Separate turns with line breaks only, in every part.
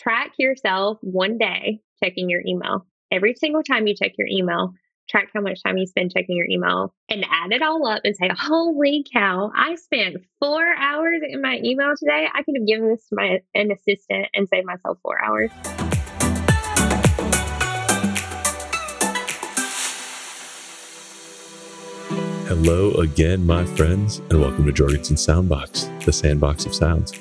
track yourself one day checking your email. Every single time you check your email, track how much time you spend checking your email and add it all up and say, holy cow, I spent four hours in my email today. I could have given this to my an assistant and saved myself four hours.
Hello again, my friends, and welcome to Jorgenson Soundbox, the sandbox of sounds.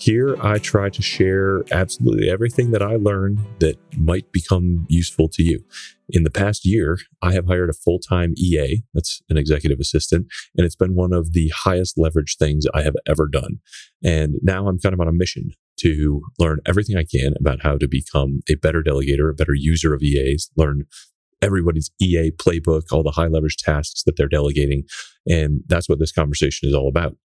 Here, I try to share absolutely everything that I learned that might become useful to you. In the past year, I have hired a full time EA, that's an executive assistant, and it's been one of the highest leverage things I have ever done. And now I'm kind of on a mission to learn everything I can about how to become a better delegator, a better user of EAs, learn everybody's EA playbook, all the high leverage tasks that they're delegating. And that's what this conversation is all about.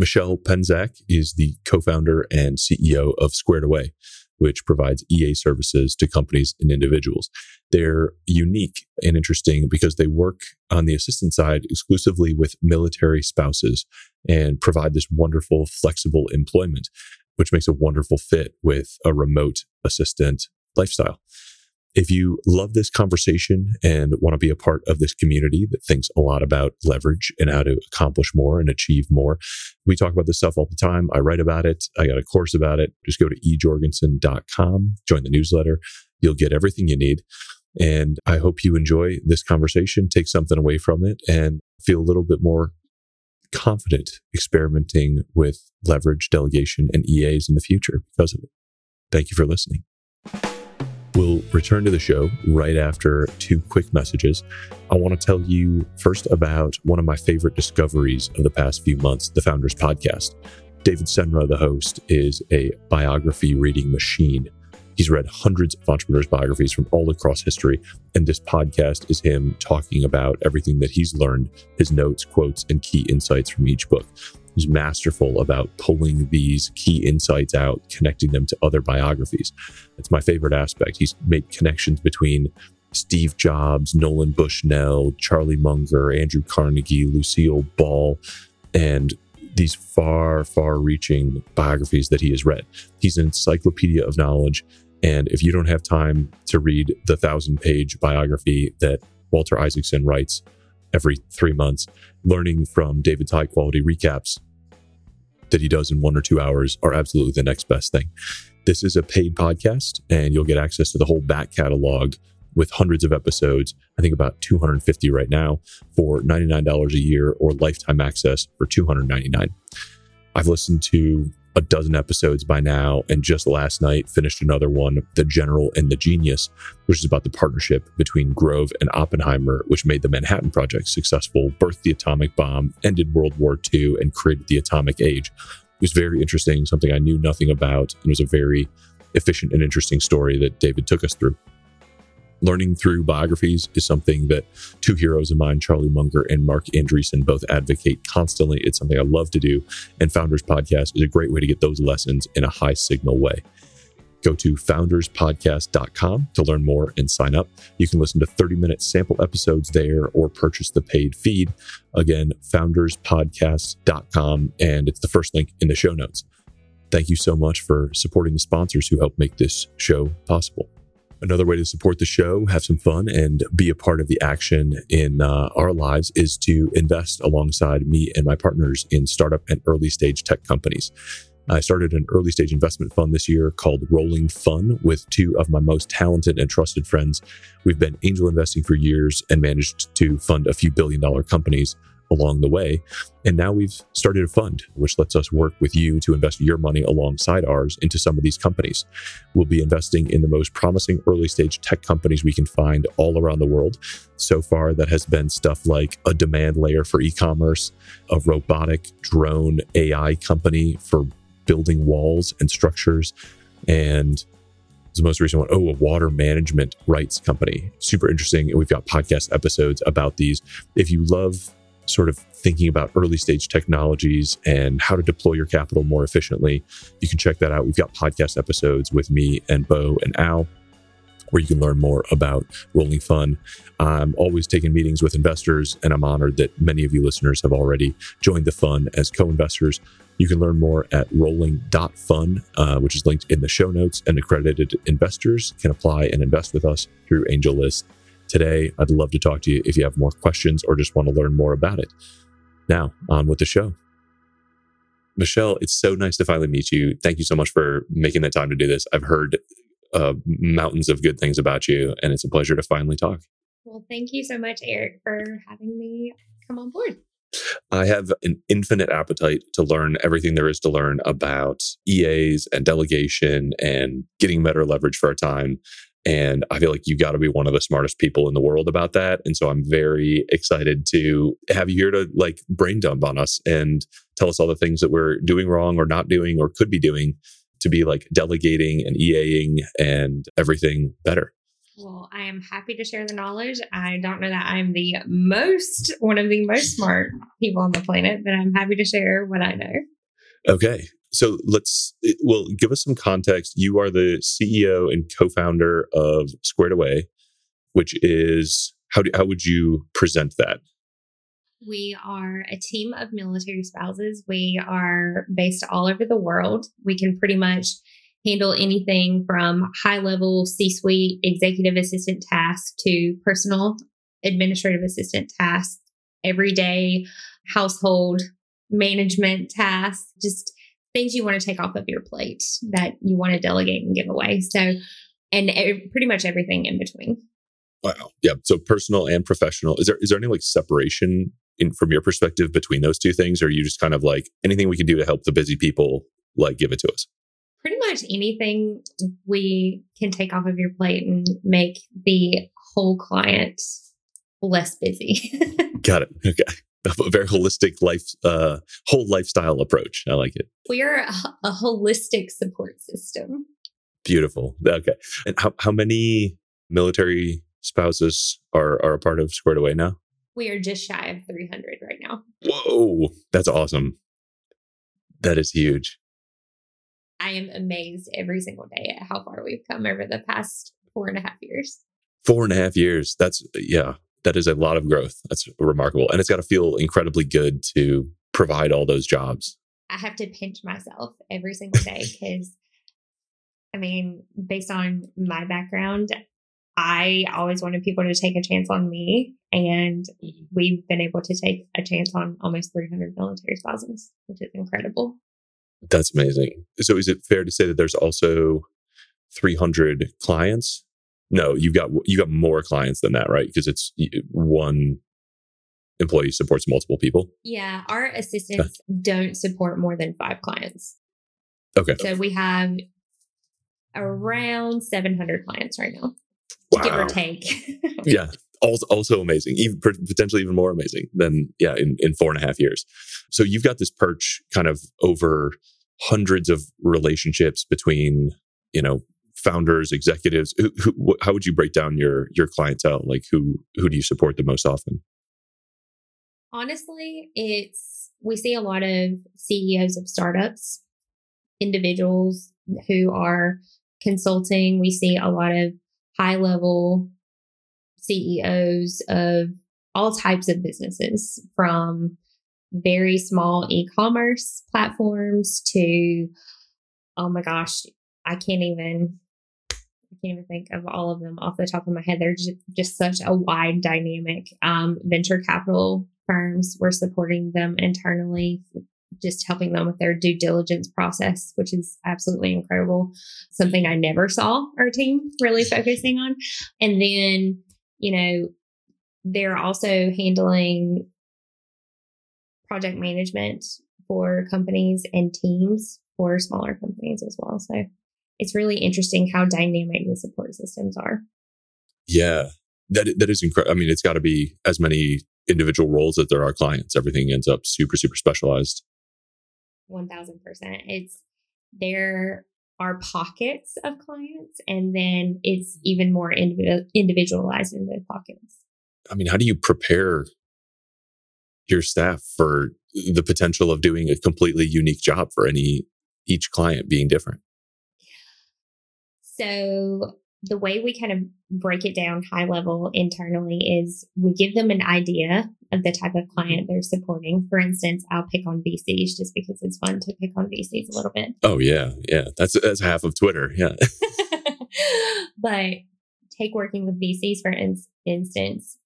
Michelle Penczak is the co-founder and CEO of Squared Away, which provides EA services to companies and individuals. They're unique and interesting because they work on the assistant side exclusively with military spouses and provide this wonderful, flexible employment, which makes a wonderful fit with a remote assistant lifestyle. If you love this conversation and want to be a part of this community that thinks a lot about leverage and how to accomplish more and achieve more, we talk about this stuff all the time. I write about it. I got a course about it. Just go to ejorgenson.com, join the newsletter. You'll get everything you need. And I hope you enjoy this conversation, take something away from it, and feel a little bit more confident experimenting with leverage, delegation, and EAs in the future because of it. Thank you for listening. We'll return to the show right after two quick messages. I want to tell you first about one of my favorite discoveries of the past few months, the Founders Podcast. David Senra, the host, is a biography reading machine. He's read hundreds of entrepreneurs' biographies from all across history, and this podcast is him talking about everything that he's learned, his notes, quotes, and key insights from each book. He's masterful about pulling these key insights out, connecting them to other biographies. That's my favorite aspect. He's made connections between Steve Jobs, Nolan Bushnell, Charlie Munger, Andrew Carnegie, Lucille Ball, and these far, far reaching biographies that he has read. He's an encyclopedia of knowledge. And if you don't have time to read the thousand page biography that Walter Isaacson writes, every three months, learning from David's high quality recaps that he does in one or two hours are absolutely the next best thing. This is a paid podcast, and you'll get access to the whole back catalog with hundreds of episodes. I think about 250 right now for $99 a year or lifetime access for 299. I've listened to a dozen episodes by now. And just last night finished another one, The General and the Genius, which is about the partnership between Grove and Oppenheimer, which made the Manhattan Project successful, birthed the atomic bomb, ended World War II, and created the atomic age. It was very interesting, something I knew nothing about. And it was a very efficient and interesting story that David took us through learning through biographies is something that two heroes of mine, Charlie Munger and Marc Andreessen, both advocate constantly. It's something I love to do. And Founders Podcast is a great way to get those lessons in a high signal way. Go to founderspodcast.com to learn more and sign up. You can listen to 30 minute sample episodes there or purchase the paid feed. Again, founderspodcast.com, and it's the first link in the show notes. Thank you so much for supporting the sponsors who help make this show possible. Another way to support the show, have some fun, and be a part of the action in uh, our lives is to invest alongside me and my partners in startup and early stage tech companies. I started an early stage investment fund this year called Rolling Fun with two of my most talented and trusted friends. We've been angel investing for years and managed to fund a few billion dollar companies along the way. And now we've started a fund, which lets us work with you to invest your money alongside ours into some of these companies. We'll be investing in the most promising early stage tech companies we can find all around the world. So far, that has been stuff like a demand layer for e commerce, a robotic drone AI company for building walls and structures, and the most recent one, oh, a water management rights company. Super interesting. And we've got podcast episodes about these. If you love sort of thinking about early stage technologies and how to deploy your capital more efficiently, you can check that out. We've got podcast episodes with me and Bo and Al. where you can learn more about Rolling Fund. I'm always taking meetings with investors, and I'm honored that many of you listeners have already joined the fund as co investors. You can learn more at rolling.fund, uh, which is linked in the show notes, and accredited investors can apply and invest with us through AngelList. Today, I'd love to talk to you if you have more questions or just want to learn more about it. Now, on with the show. Michelle, it's so nice to finally meet you. Thank you so much for making the time to do this. I've heard uh, mountains of good things about you, and it's a pleasure to finally talk.
Well, thank you so much, Eric, for having me come on board.
I have an infinite appetite to learn everything there is to learn about EAs and delegation and getting better leverage for our time. And I feel like you got to be one of the smartest people in the world about that. And so I'm very excited to have you here to like brain dump on us and tell us all the things that we're doing wrong or not doing or could be doing to be like delegating and EAing and everything better.
Well, I am happy to share the knowledge. I don't know that I'm the most, one of the most smart people on the planet, but I'm happy to share what I know.
Okay. So let's, eh, well, give us some context. You are the CEO and co founder of Squared Away, which is, how, do, how would you present that?
We are a team of military spouses. We are based all over the world. We can pretty much handle anything from high level C suite executive assistant tasks to personal administrative assistant tasks, everyday household management tasks, just things you want to take off of your plate that you want to delegate and give away. So, and pretty much everything in between.
Wow. Yeah. So personal and professional. Is there is there any like separation in from your perspective between those two things? Or are you just kind of like anything we can do to help the busy people, like give it to us?
Pretty much anything we can take off of your plate and make the whole client less busy.
Got it. Okay a very holistic life, uh, whole lifestyle approach. I like it.
We are a, a holistic support system.
Beautiful. Okay. And how, how many military spouses are, are a part of Squared Away now?
We are just shy of 300 right now.
Whoa. That's awesome. That is huge.
I am amazed every single day at how far we've come over the past four and a half years.
Four and a half years. That's, yeah, that is a lot of growth. That's remarkable. And it's got to feel incredibly good to provide all those jobs.
I have to pinch myself every single day because, I mean, based on my background, I always wanted people to take a chance on me. And mm-hmm. we've been able to take a chance on almost 300 military spouses, which is incredible.
That's amazing. So, is it fair to say that there's also 300 clients no, you've got you got more clients than that, right? Because it's one employee supports multiple people.
Yeah, our assistants don't support more than five clients.
Okay.
So we have around 700 clients right now, wow. give or take.
yeah, also, also amazing, even potentially even more amazing than yeah in, in four and a half years. So you've got this perch kind of over hundreds of relationships between you know founders, executives? Who, who, how would you break down your your clientele? Like who who do you support the most often?
Honestly, it's we see a lot of CEOs of startups, individuals who are consulting. We see a lot of high level CEOs of all types of businesses from very small e-commerce platforms to oh my gosh I can't even can't even think of all of them off the top of my head. They're just, just such a wide dynamic. Um, venture capital firms, we're supporting them internally, just helping them with their due diligence process, which is absolutely incredible. Something I never saw our team really focusing on. And then, you know, they're also handling project management for companies and teams for smaller companies as well. So it's really interesting how dynamic the support systems are.
Yeah, that that is incredible. I mean, it's got to be as many individual roles as there are clients. Everything ends up super super specialized.
One thousand percent. It's there are pockets of clients, and then it's even more individualized in those pockets.
I mean, how do you prepare your staff for the potential of doing a completely unique job for any each client being different?
So the way we kind of break it down high level internally is we give them an idea of the type of mm-hmm. client they're supporting. For instance, I'll pick on VCs just because it's fun to pick on VCs a little bit.
Oh yeah, yeah. That's that's half of Twitter. Yeah.
but take working with VCs for in- instance.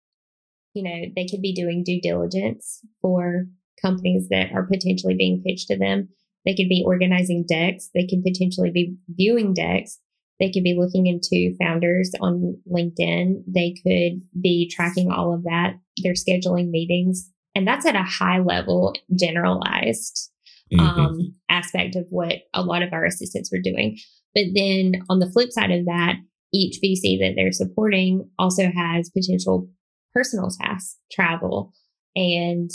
You know, they could be doing due diligence for companies that are potentially being pitched to them. They could be organizing decks. They could potentially be viewing decks they could be looking into founders on LinkedIn. They could be tracking all of that. They're scheduling meetings. And that's at a high level, generalized mm-hmm. um, aspect of what a lot of our assistants were doing. But then on the flip side of that, each VC that they're supporting also has potential personal tasks, travel, and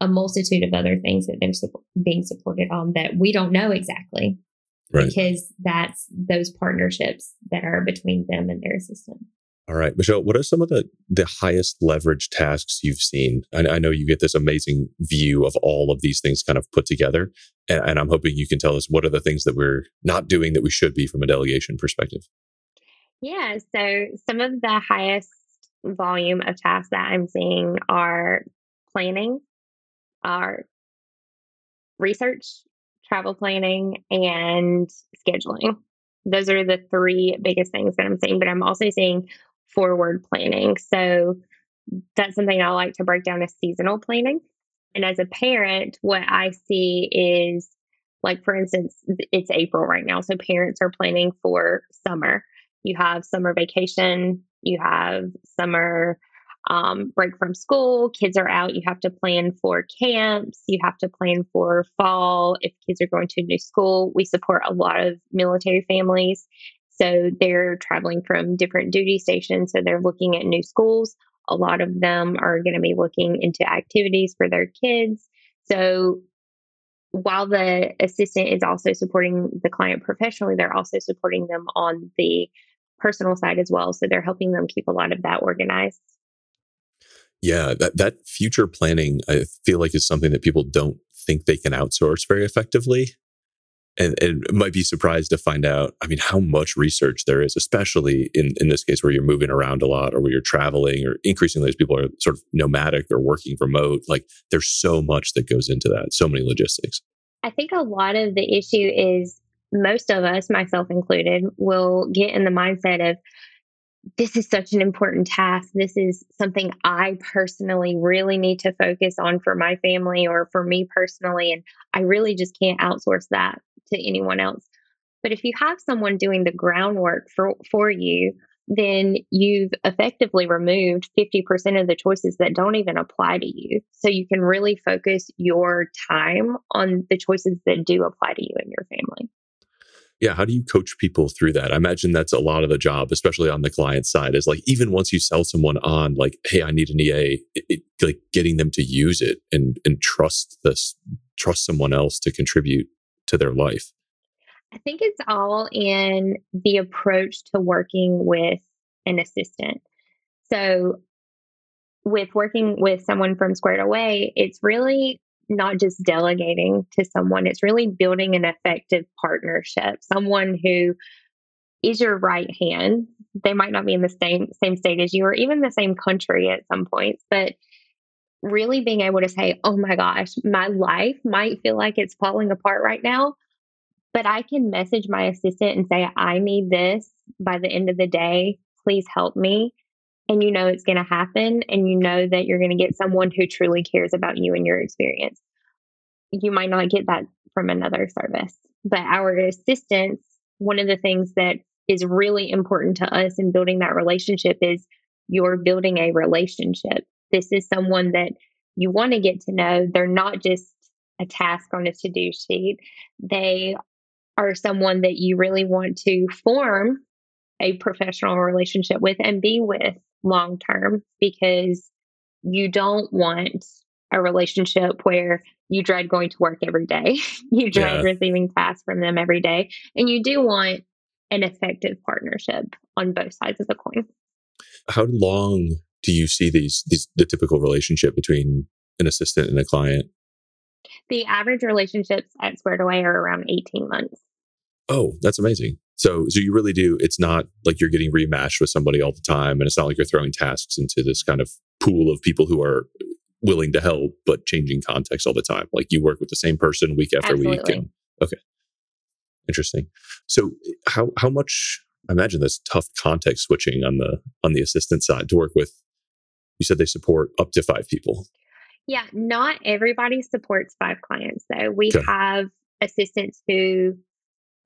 a multitude of other things that they're su- being supported on that we don't know exactly right. because that's those partnerships that are between them and their assistant.
All right, Michelle, what are some of the, the highest leverage tasks you've seen? I, I, know you get this amazing view of all of these things kind of put together. And, and I'm hoping you can tell us what are the things that we're not doing that we should be from a delegation perspective.
Yeah, so some of the highest volume of tasks that I'm seeing are planning, are research, travel planning, and scheduling. Those are the three biggest things that I'm seeing, but I'm also seeing forward planning. So that's something I like to break down as seasonal planning. And as a parent, what I see is like, for instance, it's April right now. So parents are planning for summer. You have summer vacation, you have summer um, break from school, kids are out, you have to plan for camps, you have to plan for fall. If kids are going to a new school, we support a lot of military families. So they're traveling from different duty stations. So they're looking at new schools. A lot of them are going to be looking into activities for their kids. So while the assistant is also supporting the client professionally, they're also supporting them on the personal side as well. So they're helping them keep a lot of that organized.
Yeah, that, that future planning, I feel like is something that people don't think they can outsource very effectively. And, and might be surprised to find out, I mean, how much research there is, especially in, in this case where you're moving around a lot or where you're traveling or increasingly as people are sort of nomadic or working remote. Like there's so much that goes into that, so many logistics.
I think a lot of the issue is most of us, myself included, will get in the mindset of, this is such an important task. This is something I personally really need to focus on for my family or for me personally. And I really just can't outsource that to anyone else. But if you have someone doing the groundwork for, for you, then you've effectively removed 50% of the choices that don't even apply to you. So you can really focus your time on the choices that do apply to you and your family
yeah how do you coach people through that? I imagine that's a lot of the job especially on the client side is like even once you sell someone on like hey i need an ea it, it, like getting them to use it and and trust this trust someone else to contribute to their life.
I think it's all in the approach to working with an assistant. So with working with someone from squared away it's really not just delegating to someone, it's really building an effective partnership, someone who is your right hand. They might not be in the same same state as you or even the same country at some points, but really being able to say, "Oh my gosh, my life might feel like it's falling apart right now, but I can message my assistant and say, "I need this by the end of the day. Please help me." And you know it's going to happen and you know that you're going to get someone who truly cares about you and your experience. You might not get that from another service, but our assistants, one of the things that is really important to us in building that relationship is you're building a relationship. This is someone that you want to get to know. They're not just a task on a to do sheet, they are someone that you really want to form a professional relationship with and be with long term because you don't want a relationship where you dread going to work every day. you dread yeah. receiving tasks from them every day. And you do want an effective partnership on both sides of the coin.
How long do you see these these the typical relationship between an assistant and a client?
The average relationships at Squared Away are around 18 months.
Oh, that's amazing. So, so you really do. It's not like you're getting rematched with somebody all the time, and it's not like you're throwing tasks into this kind of pool of people who are willing to help but changing context all the time. Like you work with the same person week after
Absolutely.
week. And, okay, interesting. So, how how much? I imagine that's tough context switching on the on the assistant side to work with. You said they support up to five people.
Yeah, not everybody supports five clients though. We
Okay.
have assistants who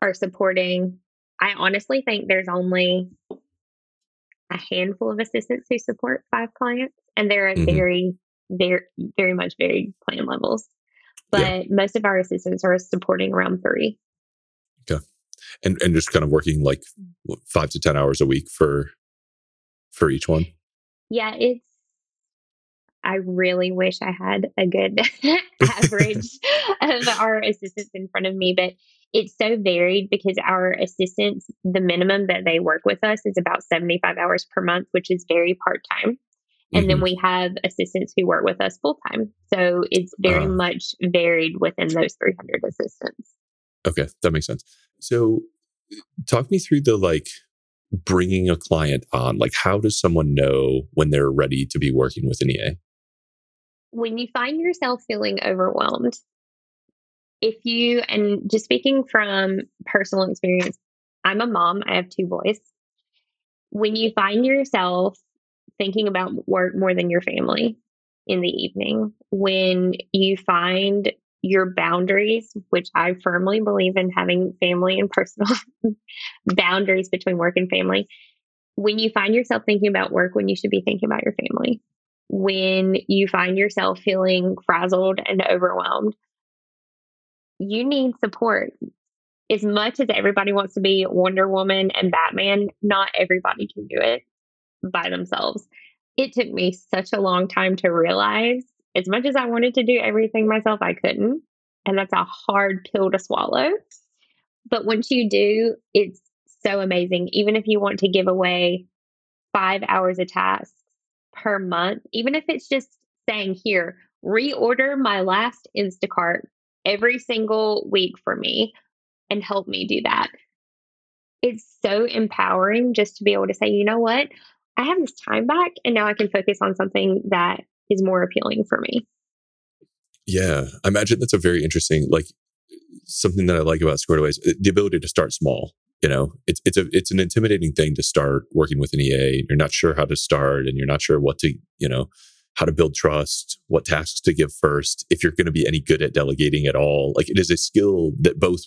are supporting. I honestly think there's only a handful of assistants who support five clients, and they're at
Mhm.
very, very, very much varied plan levels. But
Yeah.
most of our assistants are supporting around three.
Okay, and and just kind of working like five to ten hours a week for for each one.
Yeah, it's. I really wish I had a good average of our assistants in front of me, but it's so varied because our assistants, the minimum that they work with us is about 75 hours per month, which is very part time. And then
Mhm.
we have assistants who work with us full time. So it's very
Ah.
much varied within those 300 assistants.
okay, that makes sense. So, talk me through the like bringing a client on. Like, how does someone know when they're ready to be working with an EA?
when you find yourself feeling overwhelmed, if you, and just speaking from personal experience, I'm a mom, I have two boys. When you find yourself thinking about work more than your family in the evening, when you find your boundaries, which I firmly believe in having family and personal boundaries between work and family, when you find yourself thinking about work when you should be thinking about your family, when you find yourself feeling frazzled and overwhelmed, you need support. As much as everybody wants to be Wonder Woman and Batman, not everybody can do it by themselves. It took me such a long time to realize as much as I wanted to do everything myself, I couldn't. And that's a hard pill to swallow. But once you do, it's so amazing. Even if you want to give away five hours of tasks per month, even if it's just saying, here, reorder my last Instacart every single week for me and help me do that. It's so empowering just to be able to say, you know what? I have this time back and now I can focus on something that is more appealing for me.
Yeah, I imagine that's a very interesting, like something that I like about Squared Away is uh, the ability to start small. You know, it's it's a it's an intimidating thing to start working with an EA. You're not sure how to start, and you're not sure what to you know how to build trust, what tasks to give first. If you're going to be any good at delegating at all, like it is a skill that both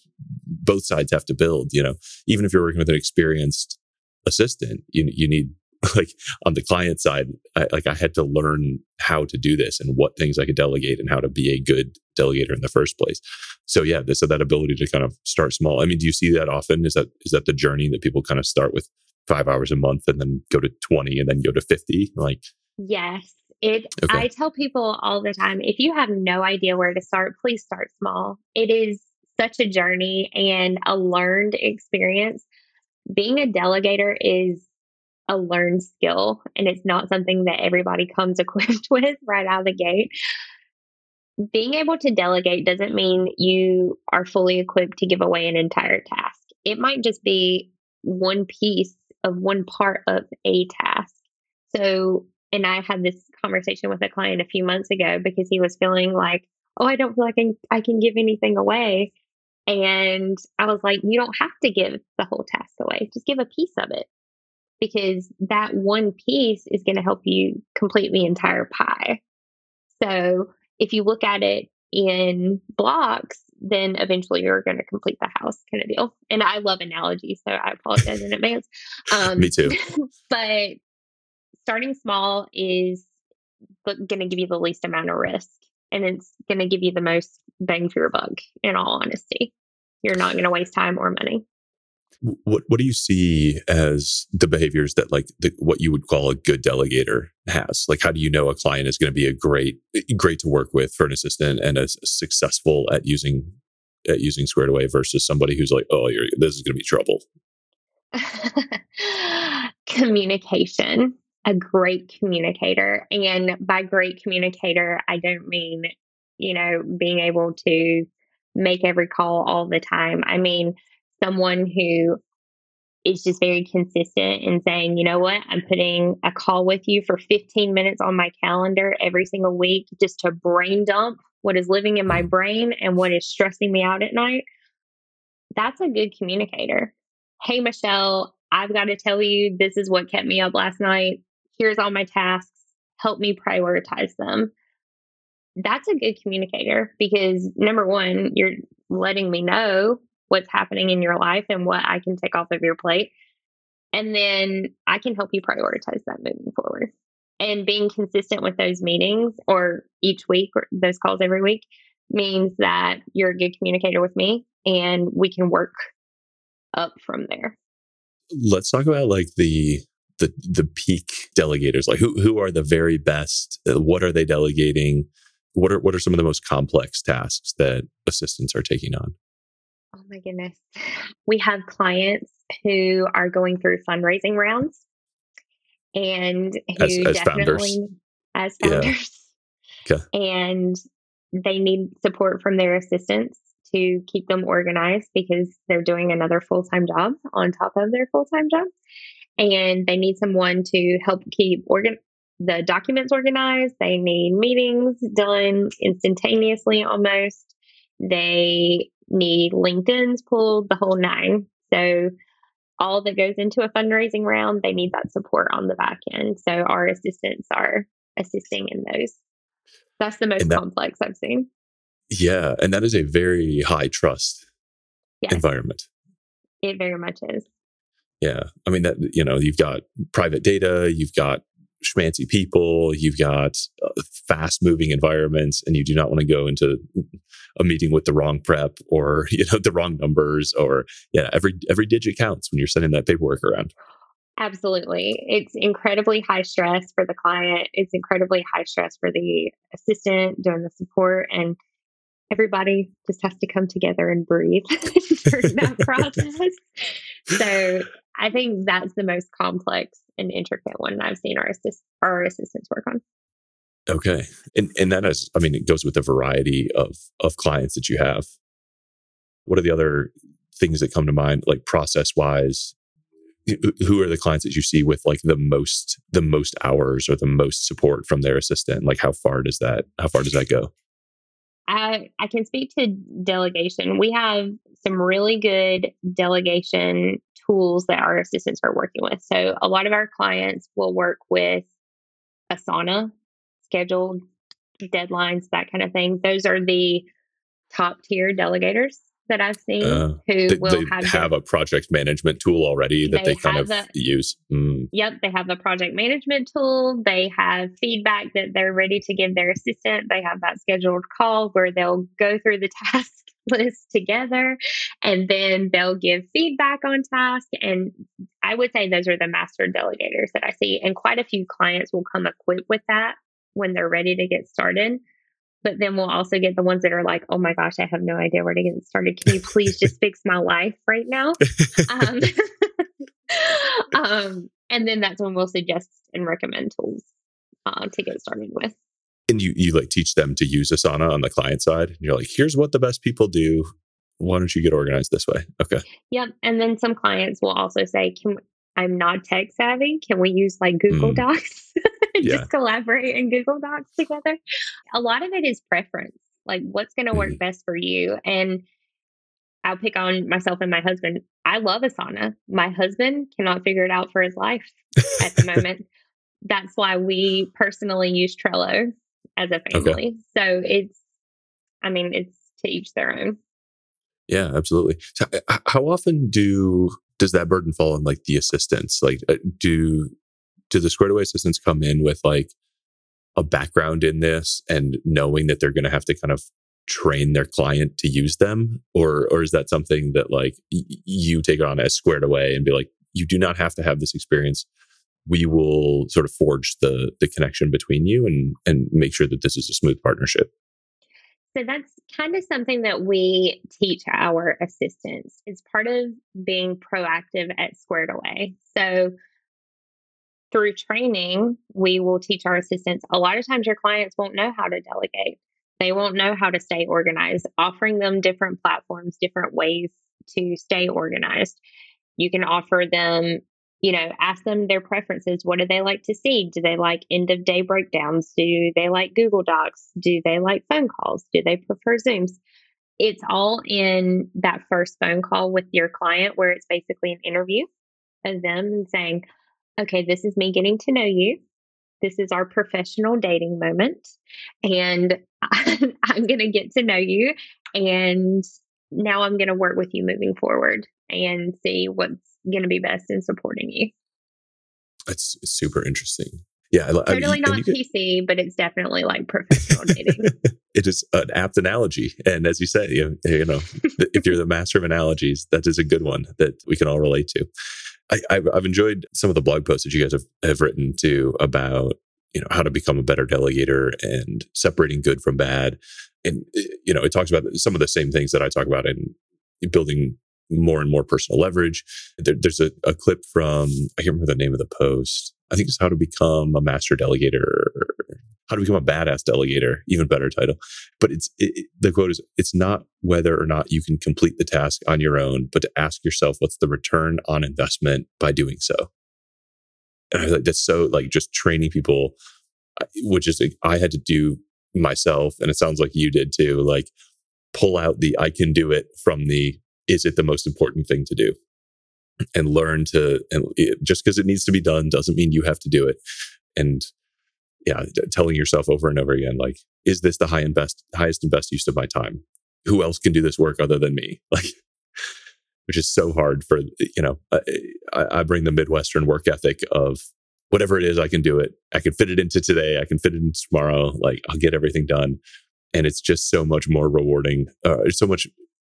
both sides have to build. You know, even if you're working with an experienced assistant, you you need like on the client side, I, like I had to learn how to do this and what things I could delegate and how to be a good delegator in the first place. So yeah, this, so that ability to kind of start small. I mean, do you see that often? Is that is that the journey that people kind of start with five hours a month and then go to twenty and then go to fifty? Like,
Yes. It
Okay.
I tell people all the time, if you have no idea where to start, please start small. It is such a journey and a learned experience. Being a delegator is a learned skill and it's not something that everybody comes equipped with right out of the gate. Being able to delegate doesn't mean you are fully equipped to give away an entire task. It might just be one piece of one part of a task. So, and I had this conversation with a client a few months ago because he was feeling like, oh, I don't feel like I can, I can give anything away. And I was like, you don't have to give the whole task away, just give a piece of it because that one piece is going to help you complete the entire pie. So if you look at it in blocks, then eventually you're going to complete the house kind of deal. And I love analogies, so I apologize in advance. Um,
Me too.
but starting small is going to give you the least amount of risk and it's going to give you the most bang for your buck in all honesty you're not going to waste time or money
what what do you see as the behaviors that like the, what you would call a good delegator has? Like, how do you know a client is going to be a great great to work with for an assistant and as successful at using at using Squared Away versus somebody who's like, oh, you're, this is going to be trouble.
communication a great communicator and by great communicator i don't mean you know being able to make every call all the time i mean someone who is just very consistent in saying, you know what, I'm putting a call with you for 15 minutes on my calendar every single week just to brain dump what is living in my mm. brain and what is stressing me out at night. That's a good communicator. Hey, Michelle, I've got to tell you, this is what kept me up last night. Here's all my tasks. Help me prioritize them. That's a good communicator because number one, you're letting me know what's happening in your life and what I can take off of your plate. And then I can help you prioritize that moving forward. And being consistent with those meetings or each week or those calls every week means that you're a good communicator with me and we can work up from there.
Let's talk about like the the the peak delegators. Like who who are the very best? Uh, what are they delegating? What are what are some of the most complex tasks that assistants are taking on?
Oh my goodness. We have clients who are going through fundraising rounds and who
as, as
definitely
founders.
as
Yeah.
founders.
Okay.
And they need support from their assistants to keep them organized because they're doing another full-time job on top of their full-time job. And they need someone to help keep organ the documents organized. They need meetings done instantaneously almost. They need LinkedIn's pulled, the whole nine. So all that goes into a fundraising round, they need that support on the back end. So our assistants are assisting in those. That's the most
that-
complex I've seen.
Yeah, and that is a very high trust
Yes,
environment.
it very much is.
Yeah. I mean, that, you know, you've got private data, you've got schmancy people, you've got uh, fast moving environments, and you do not want to go into a meeting with the wrong prep or, you know, the wrong numbers or, yeah, every, every digit counts when you're sending that paperwork around.
Absolutely. It's incredibly high stress for the client. It's incredibly high stress for the assistant doing the support and everybody just has to come together and breathe during that process. So I think that's the most complex and intricate one I've seen our assist our assistants work on.
Okay. And, and that is, I mean, it goes with the variety of, of clients that you have. What are the other things that come to mind, like process wise? Who are the clients that you see with like the most, the most hours or the most support from their assistant? Like how far does that, how far does that go?
I, I can speak to delegation. We have some really good delegation tools that our assistants are working with. So a lot of our clients will work with Asana, scheduled deadlines, that kind of thing. Those are the top tier delegators that I've seen
Uh,
who
They,
will
they
have,
have a project management tool already that
They
they, kind of
a-
use. Mm,
Yep, they have a project management tool. They have feedback that they're ready to give their assistant. They have that scheduled call where they'll go through the task list together and then they'll give feedback on task. And I would say those are the master delegators that I see. And quite a few clients will come equipped with that when they're ready to get started. But then we'll also get the ones that are like, oh my gosh, I have no idea where to get started. Can you please just fix my life right now? um, um, and then that's when we'll suggest and recommend tools uh, to get started with.
And you, you like teach them to use Asana on the client side. And you're like, here's what the best people do. Why don't you get organized this way? Okay.
Yep. And then some clients will also say, "Can I'm not tech savvy. Can we use like Google
Mm.
Docs and
Yeah.
just collaborate in Google Docs together?" A lot of it is preference. Like what's going to work
Mhm.
best for you. And I'll pick on myself and my husband. I love Asana. My husband cannot figure it out for his life at the moment. That's why we personally use Trello as a family. So it's, I mean, it's to each their own.
Yeah, absolutely. So, uh, how often do does that burden fall on like the assistants? Like, uh, do do the squared away assistants come in with like a background in this and knowing that they're going to have to kind of train their client to use them, or or is that something that like y- you take on as squared away and be like, you do not have to have this experience. We will sort of forge the the connection between you and and make sure that this is a smooth partnership.
So that's kind of something that we teach our assistants. It's part of being proactive at Squared Away. So through training, we will teach our assistants. A lot of times, your clients won't know how to delegate. They won't know how to stay organized, offering them different platforms, different ways to stay organized. You can offer them, you know, ask them their preferences. What do they like to see? Do they like end of day breakdowns? Do they like Google Docs? Do they like phone calls? Do they prefer Zooms? It's all in that first phone call with your client where it's basically an interview of them and saying, okay, this is me getting to know you. This is our professional dating moment. And I'm going to get to know you. And now I'm going to work with you moving forward and see what's going to be best in supporting you.
That's super interesting. Yeah, I,
totally I mean, not PC, but it's definitely like professional dating.
it is an apt analogy, and as you say, you, you know, if you're the master of analogies, that is a good one that we can all relate to. I, have enjoyed some of the blog posts that you guys have, have written too about you know how to become a better delegator and separating good from bad and eh, you know it talks about some of the same things that i talk about in building more and more personal leverage. There, there's a, a, clip from i can't remember the name of the post. I think it's how to become a master delegator how to become a badass delegator even better title. But it's it, the quote is it's not whether or not you can complete the task on your own but to ask yourself what's the return on investment by doing so. And I was like, that's so like just training people, which is like, I had to do myself. And it sounds like you did too, like pull out the I can do it from the is it the most important thing to do? And learn to, and just because it needs to be done doesn't mean you have to do it. And yeah, telling yourself over and over again, like, is this the high and best, highest and best use of my time? Who else can do this work other than me? Like, which is so hard for you know I, I, bring the midwestern work ethic of whatever it is i can do it i can fit it into today i can fit it into tomorrow like i'll get everything done and it's just so much more rewarding uh, so much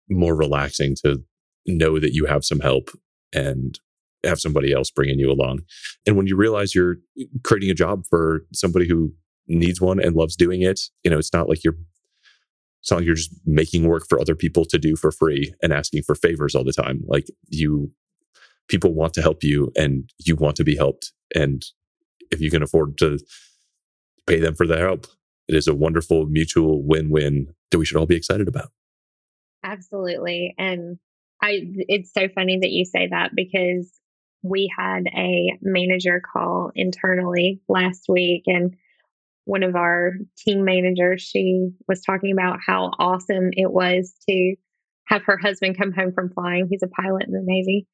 more relaxing to know that you have some help and have somebody else bringing you along and when you realize you're creating a job for somebody who needs one and loves doing it you know it's not like you're it's not like you're just making work for other people to do for free and asking for favors all the time. Like you, people want to help you and you want to be helped. And if you can afford to pay them for their help, it is a wonderful mutual win win that we should all be excited about.
Absolutely. And I, it's so funny that you say that because we had a manager call internally last week and one of our team managers, she was talking about how awesome it was to have her husband come home from flying. He's a pilot in the Navy.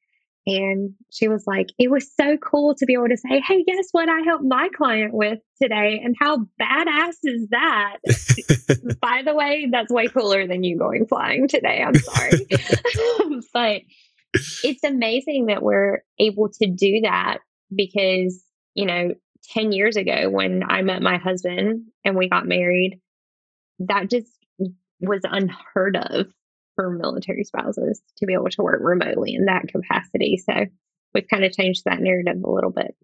And she was like, it was so cool to be able to say, Hey, guess what I helped my client with today? And how badass is that? By the way, that's way cooler than you going flying today. I'm sorry. but it's amazing that we're able to do that because, you know, 10 years ago when I met my husband and we got married, that just was unheard of for military spouses to be able to work remotely in that capacity. So we've kind of changed that narrative a little bit.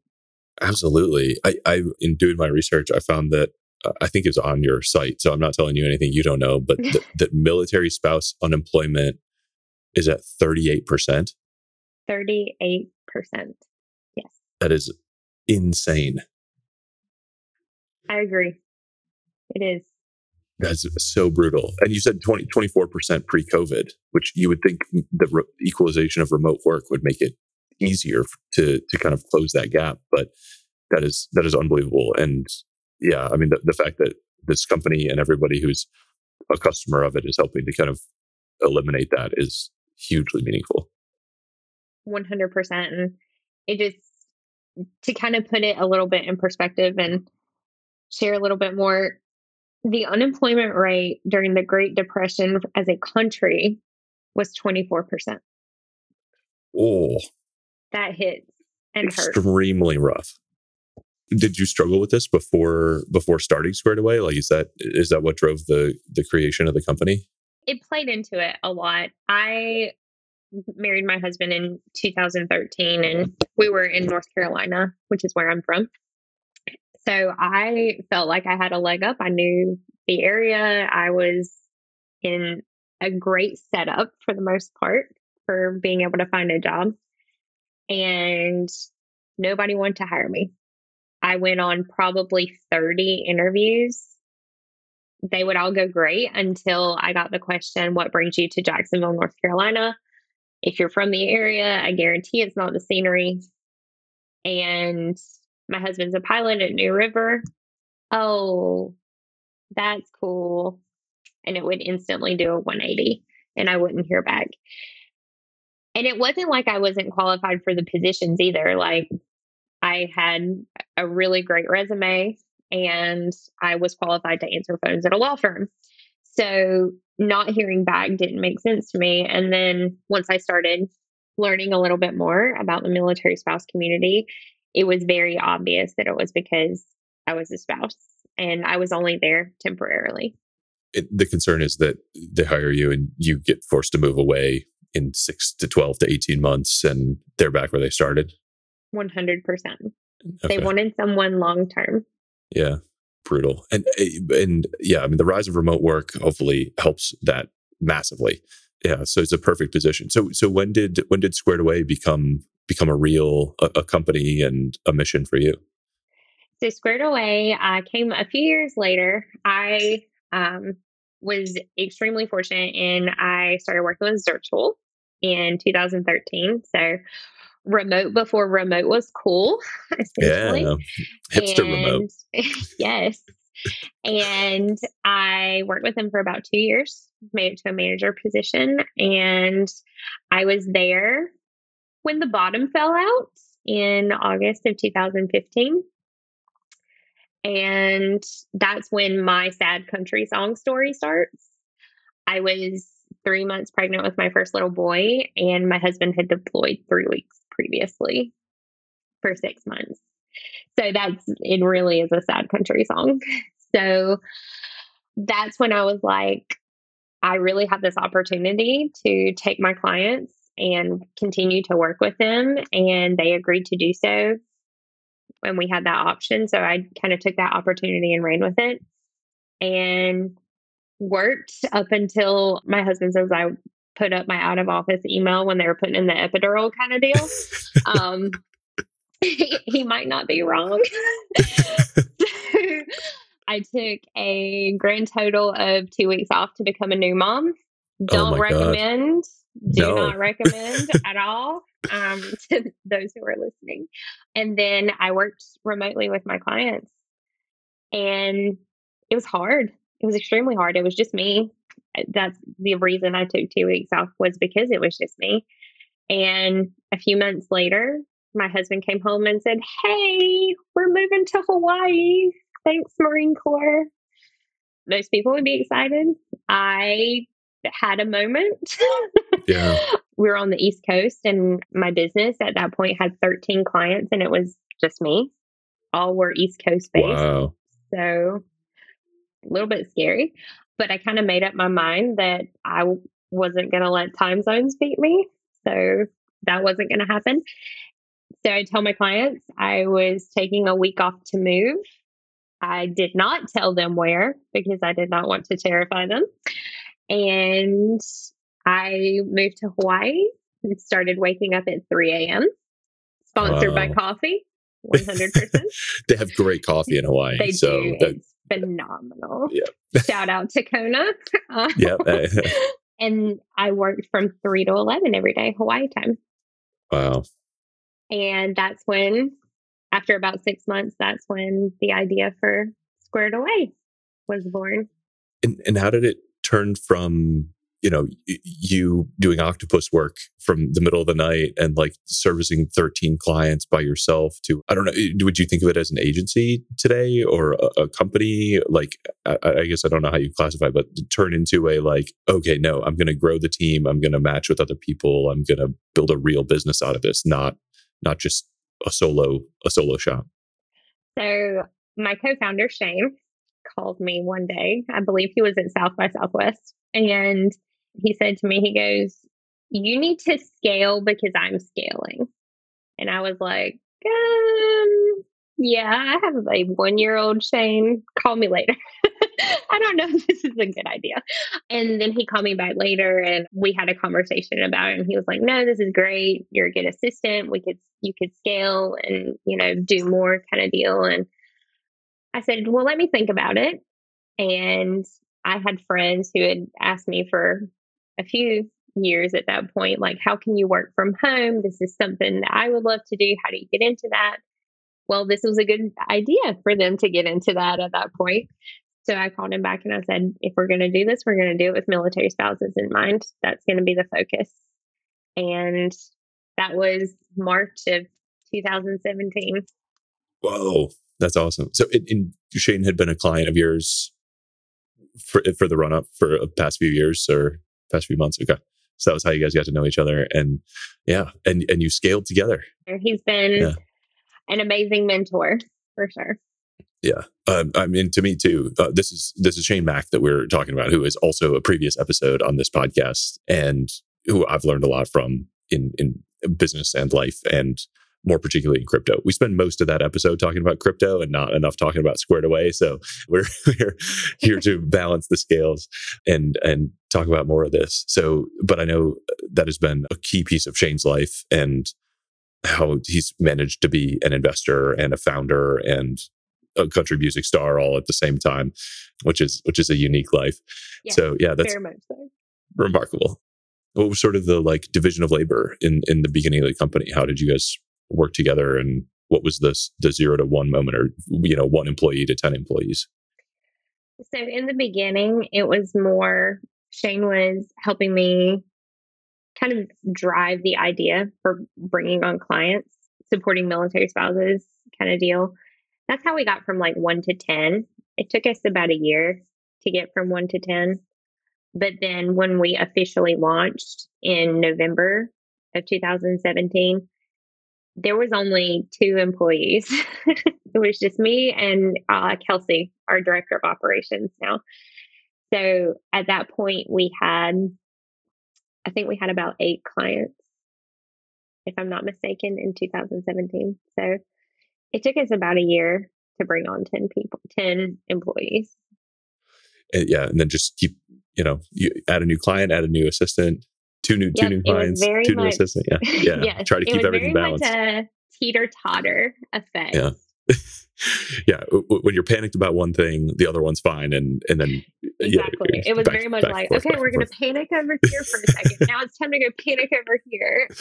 Absolutely. I, I in doing my research, I found that uh, I think it's on your site. So I'm not telling you anything you don't know, but th- that military spouse unemployment is at 38%.
38%. Yes.
That is insane.
I agree. It is.
That's so brutal. And you said 20, 24% pre COVID, which you would think the re- equalization of remote work would make it easier to, to kind of close that gap. But that is, that is unbelievable. And yeah, I mean, the, the fact that this company and everybody who's a customer of it is helping to kind of eliminate that is hugely meaningful.
100%. And it just, to kind of put it a little bit in perspective and share a little bit more, the unemployment rate during the Great Depression as a country was 24%.
Oh,
that hit and
extremely hurts. rough. Did you struggle with this before before starting Squared Away? Like, is that is that what drove the the creation of the company?
It played into it a lot. I married my husband in 2013 and we were in North Carolina, which is where I'm from. So I felt like I had a leg up. I knew the area. I was in a great setup for the most part for being able to find a job. And nobody wanted to hire me. I went on probably 30 interviews. They would all go great until I got the question, What brings you to Jacksonville, North Carolina? if you're from the area, I guarantee it's not the scenery. And my husband's a pilot at New River. Oh, that's cool. And it would instantly do a 180 and I wouldn't hear back. And it wasn't like I wasn't qualified for the positions either. Like I had a really great resume and I was qualified to answer phones at a law firm. So not hearing back didn't make sense to me. And then once I started learning a little bit more about the military spouse community, it was very obvious that it was because I was a spouse and I was only there temporarily.
It, the concern is that they hire you and you get forced to move away in six to 12 to 18 months and they're back where they started.
100%. Okay. They wanted someone long term.
Yeah. Brutal. And, eh, and yeah, I mean, the rise of remote work hopefully helps that massively. Yeah. So it's a perfect position. So, so when did, when did Squared Away become, become a real, a, a company and a mission for you?
So Squared Away I came a few years later. I um, was extremely fortunate and I started working with Zirtual in 2013. So remote before remote was cool,
essentially. Yeah, hipster and, remote.
yes. and I worked with them for about two years, made it to a manager position. And I was there when the bottom fell out in August of 2015. And that's when my sad country song story starts. I was three months pregnant with my first little boy, and my husband had deployed three weeks previously for six months. So that's it, really is a sad country song. So that's when I was like, I really have this opportunity to take my clients and continue to work with them. And they agreed to do so when we had that option. So I kind of took that opportunity and ran with it and worked up until my husband says I put up my out of office email when they were putting in the epidural kind of deal. um, he, he might not be wrong. I took a grand total of two weeks off to become a new mom. Oh Don't oh recommend. God. Do no. not recommend at all um, to those who are listening. And then I worked remotely with my clients, and it was hard. It was extremely hard. It was just me. That's the reason I took two weeks off was because it was just me. And a few months later, my husband came home and said, Hey, we're moving to Hawaii. Thanks, Marine Corps. Most people would be excited. I had a moment.
yeah.
We were on the East Coast, and my business at that point had 13 clients, and it was just me. All were East Coast based. Wow. So a little bit scary, but I kind of made up my mind that I wasn't going to let time zones beat me. So that wasn't going to happen. So I tell my clients I was taking a week off to move. I did not tell them where because I did not want to terrify them. And I moved to Hawaii and started waking up at 3 a.m. Sponsored wow. by coffee, 100%.
they have great coffee in Hawaii.
They so do. That, it's phenomenal. Yeah. Shout out to Kona.
yeah. Eh.
and I worked from 3 to 11 every day, Hawaii time.
Wow.
And that's when, after about six months, that's when the idea for Squared Away was born.
And, and how did it turn from you know you doing octopus work from the middle of the night and like servicing 13 clients by yourself to i don't know eh, would you think of it as an agency today or a, a company? Like I, I, guess i don't know how you classify but turn into a like okay no i'm going to grow the team i'm going to match with other people i'm going to build a real business out of this not not just a solo a solo shop.
So my co-founder shane called me one day. I believe he was at South by Southwest. And he said to me, he goes, You need to scale because I'm scaling. And I was like, um, yeah, I have a one year old Shane. Call me later. I don't know if this is a good idea. And then he called me back later and we had a conversation about it. And he was like, No, this is great. You're a good assistant. We could, you could scale and, you know, do more kind of deal. And I said, well, let me think about it. And I had friends who had asked me for a few years at that point. Like, how can you work from home? This is something that I would love to do. How do you get into that? Well, this was a good idea for them to get into that at that point. So I called him back and I said, if we're going to do this, we're going to do it with military spouses in mind. That's going to be the focus. And that was March of 2017.
Whoa, that's awesome. So, in, Shane had been a client of yours for for the run up for the past few years or past few months. Okay, so that was how you guys got to know each other, and yeah, and and you scaled together.
He's been yeah. an amazing mentor for sure.
Yeah, um, I mean, to me too. Uh, this is this is Shane Mac that we're talking about, who is also a previous episode on this podcast, and who I've learned a lot from in in business and life, and more particularly in crypto. We spend most of that episode talking about crypto and not enough talking about squared away. So we're, we're here to balance the scales and and talk about more of this. So, but I know that has been a key piece of Shane's life and how he's managed to be an investor and a founder and a country music star all at the same time, which is which is a unique life. Yeah, so yeah, that's so. remarkable. What was sort of the like division of labor in in the beginning of the company? How did you guys work together, and what was this the zero to one moment, or you know, one employee to ten employees?
So in the beginning, it was more Shane was helping me kind of drive the idea for bringing on clients, supporting military spouses kind of deal that's how we got from like one to 10. It took us about a year to get from one to 10. But then when we officially launched in November of 2017, there was only two employees. it was just me and uh, Kelsey, our director of operations now. So at that point, we had, I think we had about eight clients, if I'm not mistaken, in 2017. So it took us about a year to bring on 10 people, 10 employees.
Yeah. And then just keep, you know, you add a new client, add a new assistant, two new, yep, two new clients, two much, new assistants. Yeah. Yeah. yes, Try to keep everything balanced. a
teeter totter effect.
Yeah. yeah, when you're panicked about one thing, the other one's fine, and and then
exactly, yeah, it was back, very much like, forth, okay, we're going to panic over here for a second. now it's time to go panic over here.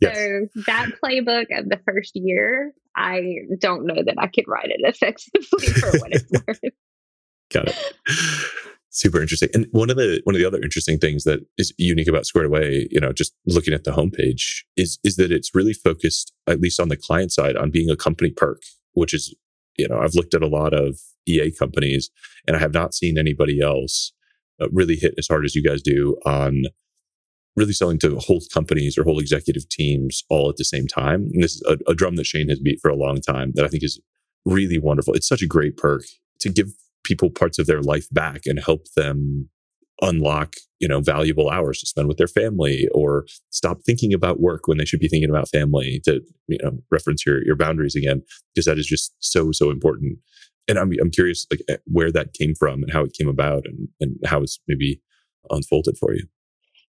Yes. So that playbook of the first year, I don't know that I could write it effectively for what it's worth.
Got it. Super interesting. And one of the one of the other interesting things that is unique about Squared Away, you know, just looking at the homepage, is is that it's really focused, at least on the client side, on being a company perk, which is you know, I've looked at a lot of EA companies and I have not seen anybody else uh, really hit as hard as you guys do on really selling to whole companies or whole executive teams all at the same time. And this is a, a drum that Shane has beat for a long time that I think is really wonderful. It's such a great perk to give people parts of their life back and help them unlock you know valuable hours to spend with their family or stop thinking about work when they should be thinking about family to you know reference your your boundaries again because that is just so so important. And i'm i'm curious like eh, where that came from and how it came about and and how it's maybe unfolded for you.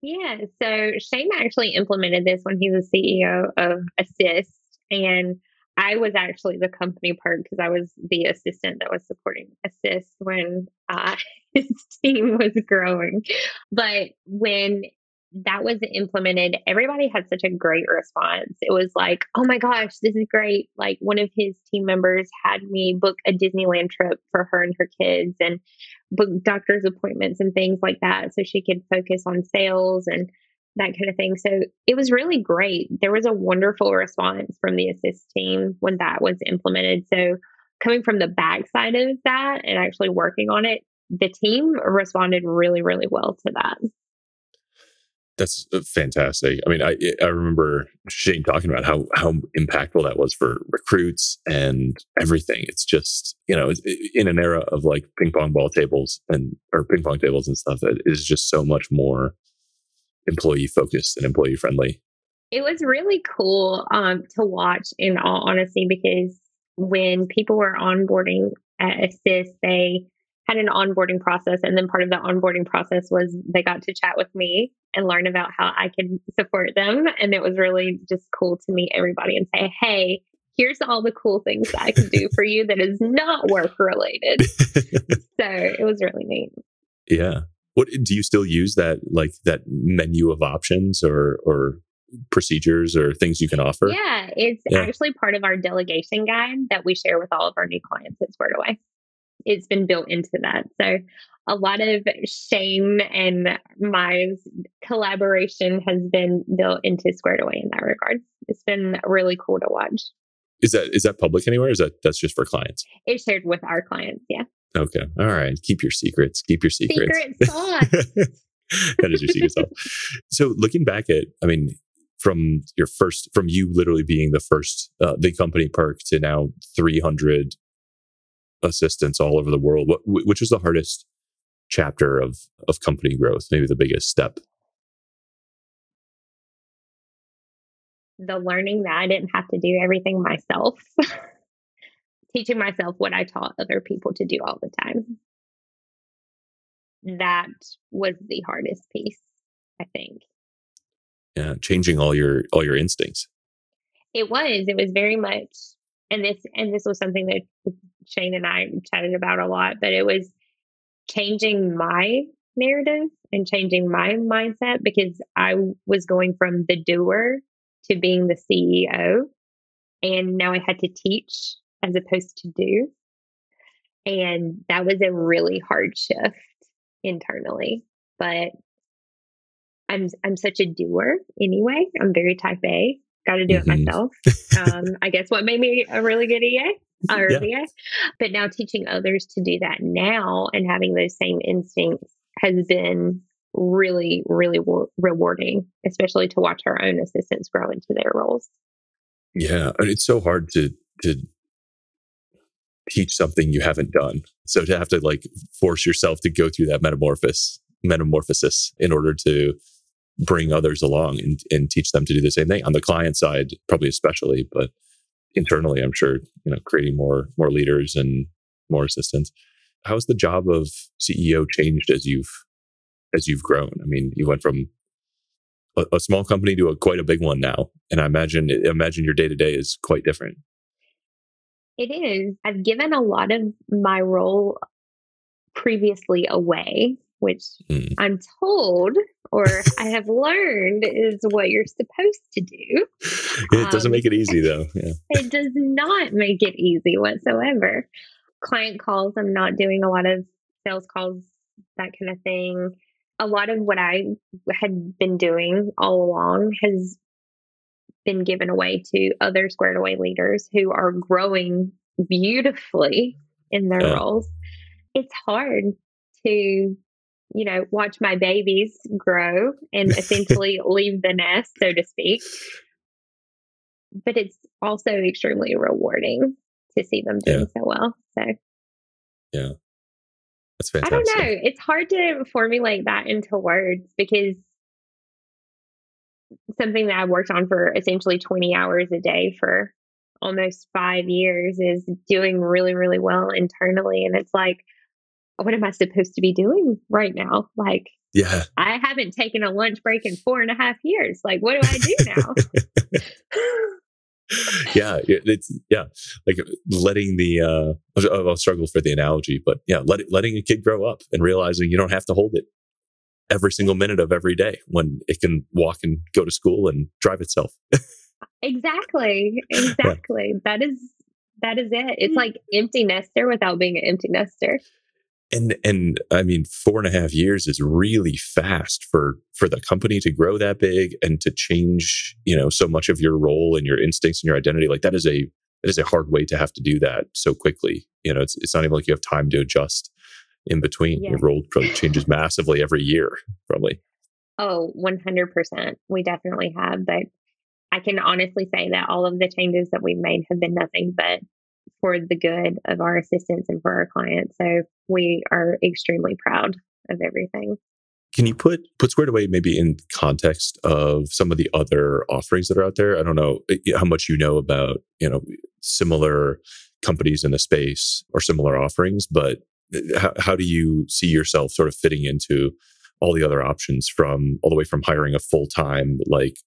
Yeah so shane actually implemented this when he was ceo of assist and I was actually the company part because I was the assistant that was supporting Assist when uh, his team was growing. But when that was implemented, everybody had such a great response. It was like, oh my gosh, this is great. Like one of his team members had me book a Disneyland trip for her and her kids and book doctor's appointments and things like that so she could focus on sales and that kind of thing. So it was really great. There was a wonderful response from the assist team when that was implemented. So coming from the backside of that and actually working on it, the team responded really, really well to that.
That's uh, fantastic. I mean, I I remember Shane talking about how how impactful that was for recruits and everything. It's just you know in an era of like ping pong ball tables and or ping pong tables and stuff, it is just so much more employee focused and employee friendly.
It was really cool um, to watch, in all honesty, because when people were onboarding at Assist, they had an onboarding process. And then part of the onboarding process was they got to chat with me and learn about how I could support them. And it was really just cool to meet everybody and say, hey, here's all the cool things that I can do for you that is not work related. so it was really neat.
Yeah. What do you still use that like that menu of options or or procedures or things you can offer?
Yeah, it's yeah. actually part of our delegation guide that we share with all of our new clients at Squared Away. It's been built into that. So a lot of Shane and my collaboration has been built into Squared Away in that regard. It's been really cool to watch.
Is that is that public anywhere? is that that's just for clients?
It's shared with our clients. Yeah.
Okay. All right. Keep your secrets. Keep your secrets.
Secret sauce.
that is your secret sauce. So looking back at, I mean, from your first, from you literally being the first uh, big company perk to now 300 assistants all over the world, what, which was the hardest chapter of of company growth? Maybe the biggest step.
The learning that I didn't have to do everything myself. Teaching myself what I taught other people to do all the time. That was the hardest piece, I think.
Yeah, changing all your all your instincts.
It was. It was very much and this and this was something that Shane and I chatted about a lot, but it was changing my narrative and changing my mindset because I was going from the doer to being the CEO. And now I had to teach as opposed to do. And that was a really hard shift internally. But I'm I'm such a doer anyway. I'm very type A. Got to do mm-hmm. it myself. um, I guess what made me a really good EA earlier. Yeah. But now teaching others to do that now and having those same instincts has been really, really w- rewarding, especially to watch our own assistants grow into their roles.
Yeah. And it's so hard to, to teach something you haven't done. So to have to like force yourself to go through that metamorphosis, metamorphosis in order to bring others along and, and teach them to do the same thing on the client side, probably especially, but internally, I'm sure, you know, creating more, more leaders and more assistants. How's the job of CEO changed as you've, as you've grown? I mean, you went from a, a small company to a quite a big one now. And I imagine, imagine your day to day is quite different.
It is. I've given a lot of my role previously away which mm. I'm told or I have learned is what you're supposed to do.
It doesn't um, make it easy though.
Yeah. It does not make it easy whatsoever. Client calls, I'm not doing a lot of sales calls, that kind of thing. A lot of what I had been doing all along has been given away to other squared away leaders who are growing beautifully in their yeah. roles. It's hard to you know, watch my babies grow and essentially leave the nest, so to speak. But it's also extremely rewarding to see them doing yeah. so well. So,
yeah, that's fantastic.
I don't know. It's hard to formulate that into words because something that I've worked on for essentially 20 hours a day for almost five years is doing really, really well internally. And it's like, what am I supposed to be doing right now? Like,
yeah,
I haven't taken a lunch break in four and a half years. Like, what do I do now?
yeah, it's yeah, like letting the uh, I'll, I'll struggle for the analogy, but yeah, let, letting a kid grow up and realizing you don't have to hold it every single minute of every day when it can walk and go to school and drive itself.
exactly, exactly. Yeah. That is that is it. It's mm. like empty nester without being an empty nester
and and i mean four and a half years is really fast for for the company to grow that big and to change you know so much of your role and your instincts and your identity like that is a that is a hard way to have to do that so quickly you know it's, it's not even like you have time to adjust in between yeah. your role probably changes massively every year probably
oh 100% we definitely have but i can honestly say that all of the changes that we've made have been nothing but for the good of our assistants and for our clients. So we are extremely proud of everything.
Can you put put Squared Away maybe in context of some of the other offerings that are out there? I don't know eh, how much you know about you know similar companies in the space or similar offerings, but how, how do you see yourself sort of fitting into all the other options from all the way from hiring a full time like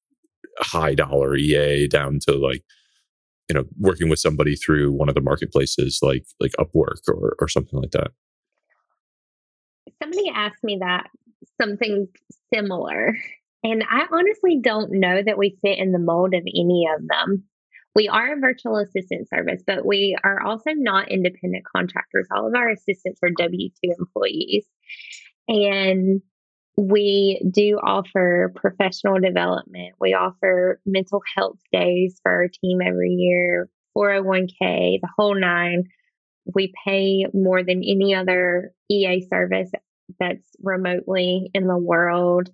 high dollar EA down to like you know working with somebody through one of the marketplaces like like upwork or or something like that
somebody asked me that something similar. And I honestly don't know that we fit in the mold of any of them. We are a virtual assistant service, but we are also not independent contractors. All of our assistants are W 2 employees. And we do offer professional development. We offer mental health days for our team every year, 401k, the whole nine. We pay more than any other EA service that's remotely in the world.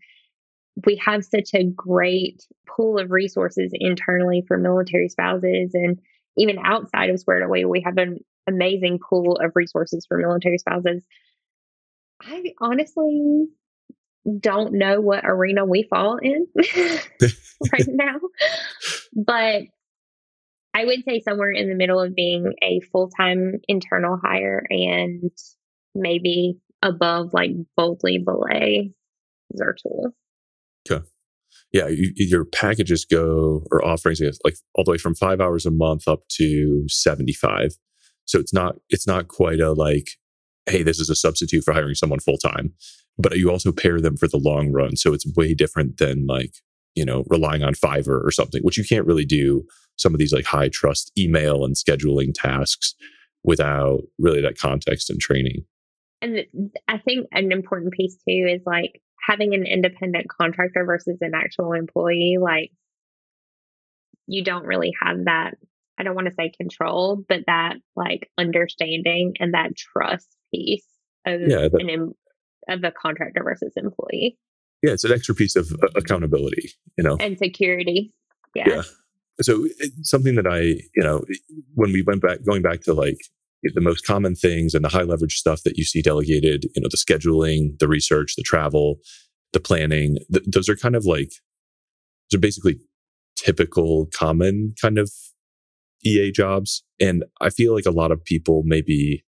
We have such a great pool of resources internally for military spouses and even outside of Squared Away, we have an amazing pool of resources for military spouses. I honestly don't know what arena we fall in right now, but I would say somewhere in the middle of being a full time internal hire and maybe above like boldly belay Zirtual.
Okay. Yeah, you, your packages go or offerings like all the way from five hours a month up to seventy five. So it's not it's not quite a like, hey, this is a substitute for hiring someone full time, but you also pair them for the long run. So it's way different than like you know relying on Fiverr or something, which you can't really do some of these like high trust email and scheduling tasks without really that context and training.
And I think an important piece too is like having an independent contractor versus an actual employee. Like you don't really have that, I don't want to say control, but that like understanding and that trust piece of yeah, that, an of a contractor versus employee.
Yeah, it's an extra piece of uh, accountability, you know,
and security. Yeah. yeah.
So something that I, you know, when we went back, going back to like the most common things and the high leverage stuff that you see delegated, you know, the scheduling, the research, the travel, the planning, th- those are kind of like, those are basically typical, common kind of EA jobs. And I feel like a lot of people maybe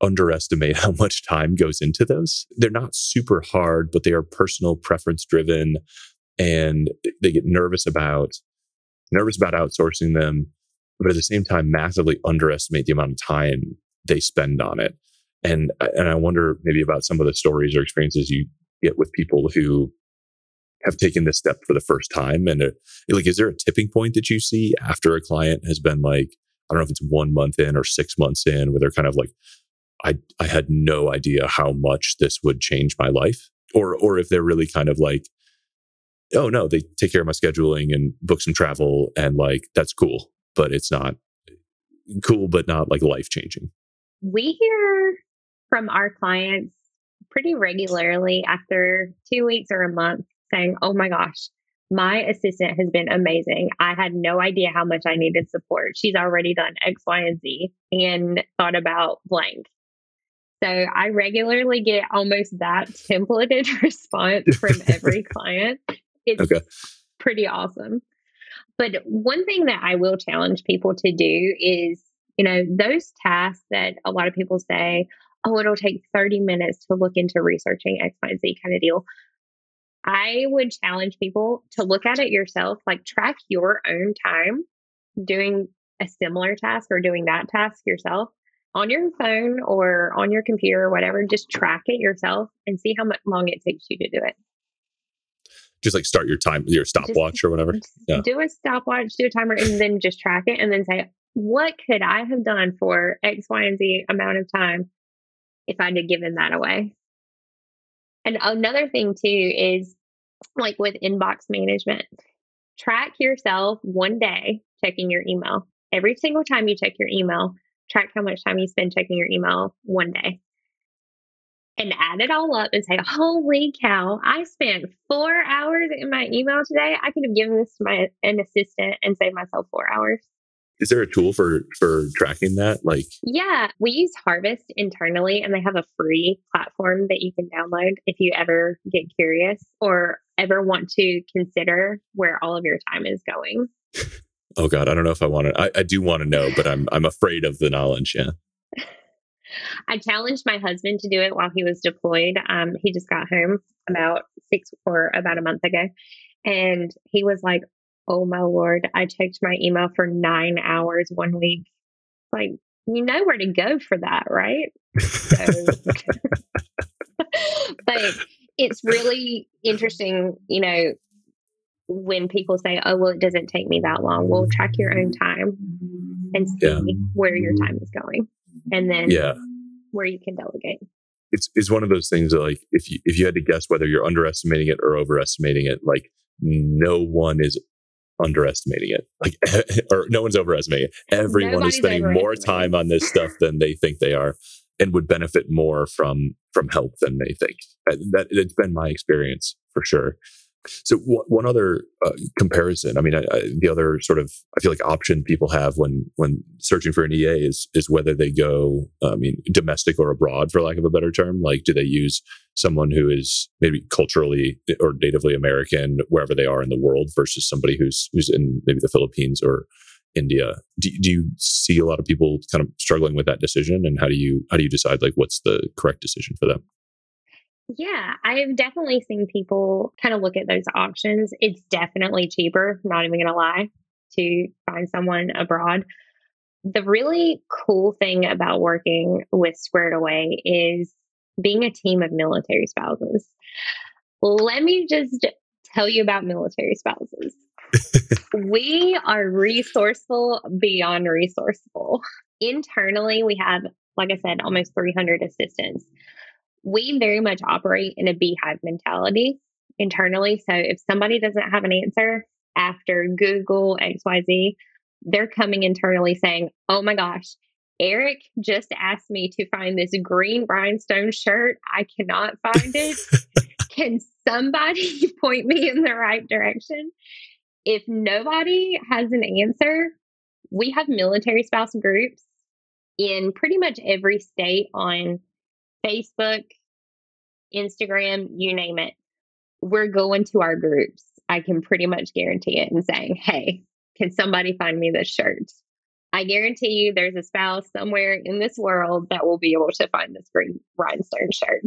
underestimate how much time goes into those. They're not super hard, but they are personal preference driven and they get nervous about nervous about outsourcing them but at the same time massively underestimate the amount of time they spend on it. And and I wonder maybe about some of the stories or experiences you get with people who have taken this step for the first time. And uh, like, is there a tipping point that you see after a client has been like, I don't know if it's one month in or six months in, where they're kind of like, I I had no idea how much this would change my life, or or if they're really kind of like, oh no, they take care of my scheduling and book some travel, and like that's cool but it's not cool, but not like life changing.
We hear from our clients pretty regularly after two weeks or a month saying, Oh my gosh, my assistant has been amazing. I had no idea how much I needed support. She's already done X, Y, and Z and thought about blank. So I regularly get almost that templated response from every client. It's okay. pretty awesome. But one thing that I will challenge people to do is, you know, those tasks that a lot of people say, oh, it'll take 30 minutes to look into researching X, Y, Z kind of deal. I would challenge people to look at it yourself, like track your own time doing a similar task or doing that task yourself on your phone or on your computer or whatever. Just track it yourself and see how much long it takes you to do it
just like start your time, your stopwatch or whatever.
Yeah. Do a stopwatch, do a timer, and then just track it, and then say, what could I have done for X, Y, and Z amount of time if I'd have given that away? And another thing too is like with inbox management, track yourself one day checking your email. Every single time you check your email, track how much time you spend checking your email one day and add it all up and say, holy cow, I spent four hours in my email today. I could have given this to my an assistant and saved myself four hours.
Is there a tool for for tracking that? Like
Yeah, we use Harvest internally and they have a free platform that you can download if you ever get curious or ever want to consider where all of your time is going.
oh God, I don't know if I want to I, I do want to know, but I'm I'm afraid of the knowledge, yeah.
I challenged my husband to do it while he was deployed. Um, he just got home about six or about a month ago. And he was like, Oh my Lord, I checked my email for nine hours one week. Like, you know where to go for that, right? So, but it's really interesting, you know, when people say, oh, well, it doesn't take me that long. Well, track your own time and see yeah. where your time is going. And then
yeah.
Where you can delegate.
It's, it's one of those things that like if you if you had to guess whether you're underestimating it or overestimating it, like no one is underestimating it. Like, or no one's overestimating it. Everyone Nobody's is spending more time on this stuff than they think they are, and would benefit more from from help than they think. Uh, that it's been my experience for sure. So w- one other uh, comparison, I mean, I, I, the other sort of, I feel like option people have when when searching for an EA is is whether they go, I mean, domestic or abroad, for lack of a better term. Like, do they use someone who is maybe culturally or natively American wherever they are in the world versus somebody who's who's in maybe the Philippines or India? Do, do you see a lot of people kind of struggling with that decision, and how do you how do you decide like what's the correct decision for them?
Yeah, I've definitely seen people kind of look at those options. It's definitely cheaper, not even going to lie, to find someone abroad. The really cool thing about working with Squared Away is being a team of military spouses. Let me just tell you about military spouses. we are resourceful beyond resourceful. Internally, we have, like I said, almost 300 assistants we very much operate in a beehive mentality internally. So if somebody doesn't have an answer after Google XYZ, they're coming internally saying, Oh my gosh, Eric just asked me to find this green rhinestone shirt. I cannot find it. Can somebody point me in the right direction? If nobody has an answer, we have military spouse groups in pretty much every state on Facebook, Instagram, you name it. We're going to our groups. I can pretty much guarantee it and saying, hey, can somebody find me this shirt? I guarantee you there's a spouse somewhere in this world that will be able to find this green rhinestone shirt.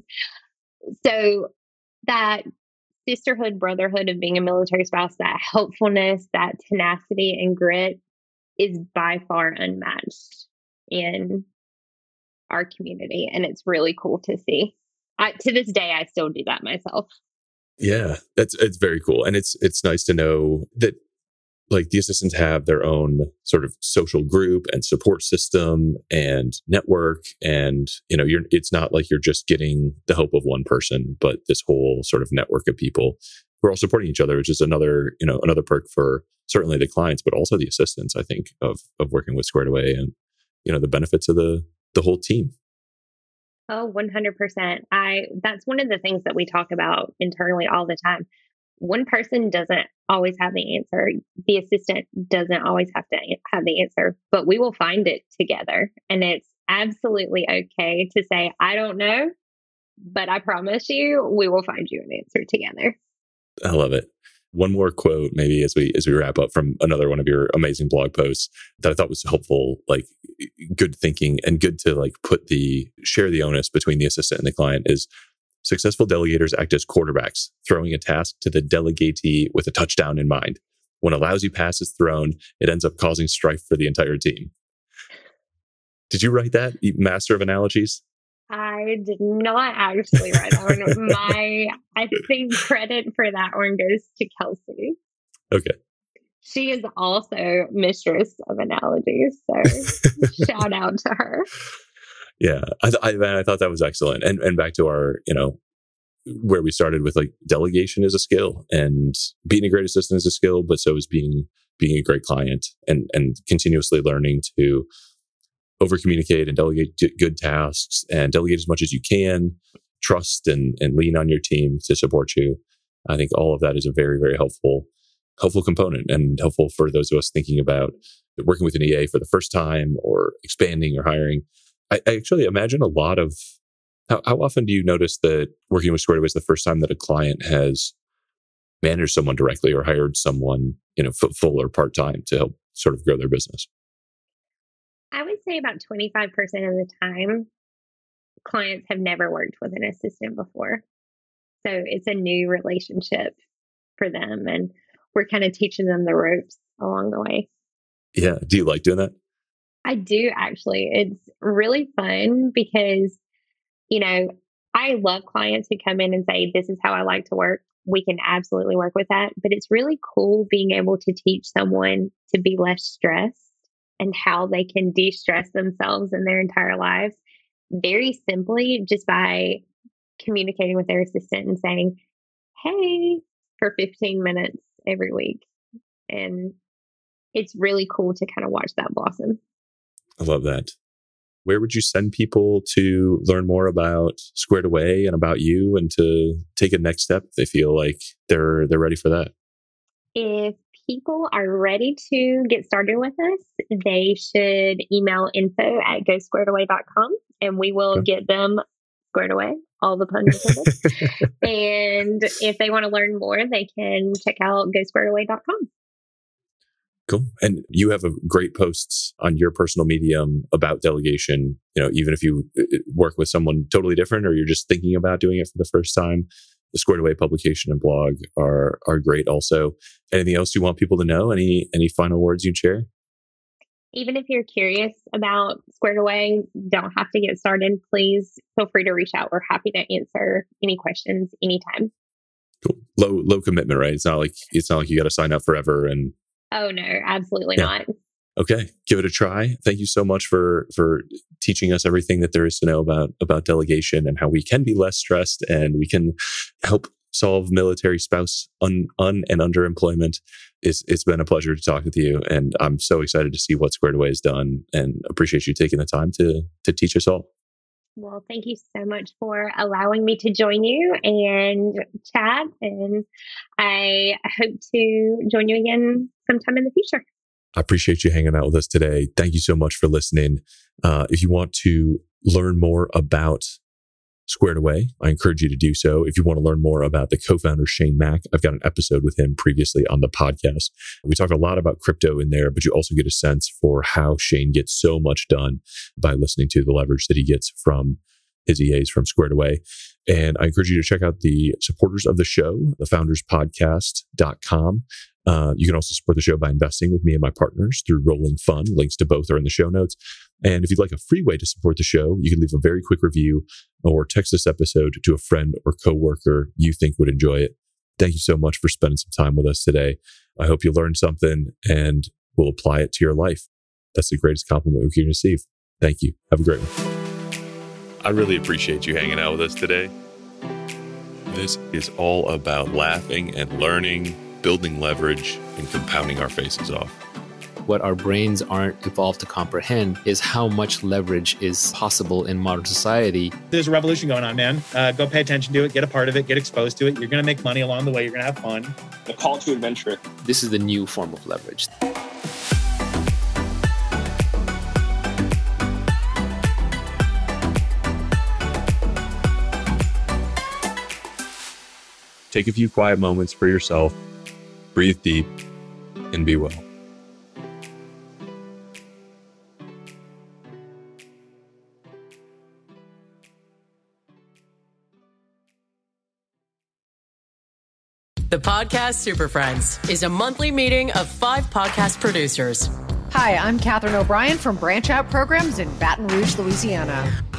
So that sisterhood, brotherhood of being a military spouse, that helpfulness, that tenacity and grit is by far unmatched in our community. And it's really cool to see. I, to this day, I still do that myself.
Yeah, that's it's very cool, and it's it's nice to know that like the assistants have their own sort of social group and support system and network and you know you're it's not like you're just getting the help of one person but this whole sort of network of people who are all supporting each other which is another you know another perk for certainly the clients but also the assistants i think of of working with squared away and you know the benefits of the the whole team.
Oh, 100%. I that's one of the things that we talk about internally all the time. One person doesn't always have the answer. The assistant doesn't always have to have the answer, but we will find it together. And it's absolutely okay to say, I don't know, but I promise you, we will find you an answer together.
I love it. One more quote, maybe as we as we wrap up from another one of your amazing blog posts that I thought was helpful, like good thinking and good to like put the share the onus between the assistant and the client is successful delegators act as quarterbacks, throwing a task to the delegatee with a touchdown in mind. When a lousy pass is thrown, it ends up causing strife for the entire team. Did you write that, master of analogies?
I did not actually write that one. My, I think credit for that one goes to Kelsey.
Okay.
She is also mistress of analogies. So shout out to her.
Yeah, I, I, I thought that was excellent. And and back to our, you know, where we started with like delegation is a skill and being a great assistant is a skill, but so is being being a great client and and continuously learning to over communicate and delegate good tasks and delegate as much as you can, trust and, and lean on your team to support you. I think all of that is a very, very helpful, helpful component and helpful for those of us thinking about working with an EA for the first time or expanding or hiring. I, I actually imagine a lot of how, how often do you notice that working with Squared is the first time that a client has managed someone directly or hired someone, you know, full or part time to help sort of grow their business?
I would say about 25% of the time, clients have never worked with an assistant before. So it's a new relationship for them. And we're kind of teaching them the ropes along the way.
Yeah. Do you like doing that?
I do actually. It's really fun because, you know, I love clients who come in and say, This is how I like to work. We can absolutely work with that. But it's really cool being able to teach someone to be less stressed and how they can de stress themselves in their entire lives very simply just by communicating with their assistant and saying, Hey, for 15 minutes every week. And it's really cool to kind of watch that blossom.
I love that. Where would you send people to learn more about Squared Away and about you and to take a next step if they feel like they're they're ready for that?
If people are ready to get started with us, they should email info at gosquaredaway.com and we will okay. get them squared away, all the puns. and if they want to learn more, they can check out gosquaredaway.com.
Cool. And you have a great posts on your personal medium about delegation. You know, even if you uh, uh, work with someone totally different or you're just thinking about doing it for the first time, the Squared Away publication and blog are are great. Also, anything else you want people to know? Any any final words you'd share?
Even if you're curious about Squared Away, don't have to get started. Please feel free to reach out. We're happy to answer any questions anytime.
Cool. Low low commitment, right? It's not like it's not like you got to sign up forever and
Oh no, absolutely yeah. not.
Okay, give it a try. Thank you so much for for teaching us everything that there is to know about about delegation and how we can be less stressed and we can help solve military spouse un, un and underemployment. It's it's been a pleasure to talk with you, and I'm so excited to see what Squared Away has done, and appreciate you taking the time to to teach us all.
Well, thank you so much for allowing me to join you and chat. And I hope to join you again sometime in the future.
I appreciate you hanging out with us today. Thank you so much for listening. Uh, if you want to learn more about Squared Away, I encourage you to do so. If you want to learn more about the co-founder Shane Mac, I've got an episode with him previously on the podcast. We talk a lot about crypto in there, but you also get a sense for how Shane gets so much done by listening to the leverage that he gets from his EAs from Squared Away. And I encourage you to check out the supporters of the show, the founderspodcast.com. Uh, you can also support the show by investing with me and my partners through Rolling Fund. Links to both are in the show notes. And if you'd like a free way to support the show, you can leave a very quick review or text this episode to a friend or coworker you think would enjoy it. Thank you so much for spending some time with us today. I hope you learned something and will apply it to your life. That's the greatest compliment we can receive. Thank you. Have a great one. I really appreciate you hanging out with us today. This is all about laughing and learning, building leverage, and compounding our faces off
what our brains aren't evolved to comprehend is how much leverage is possible in modern society.
There's a revolution going on, man. Uh, go pay attention to it, get a part of it, get exposed to it. You're going to make money along the way, you're going to have fun.
The call to adventure.
This is the new form of leverage.
Take a few quiet moments for yourself, breathe deep, and be well.
The Podcast Super Friends is a monthly meeting of five podcast producers.
Hi, I'm Katherine O'Brien from Branch Out Programs in Baton Rouge, Louisiana.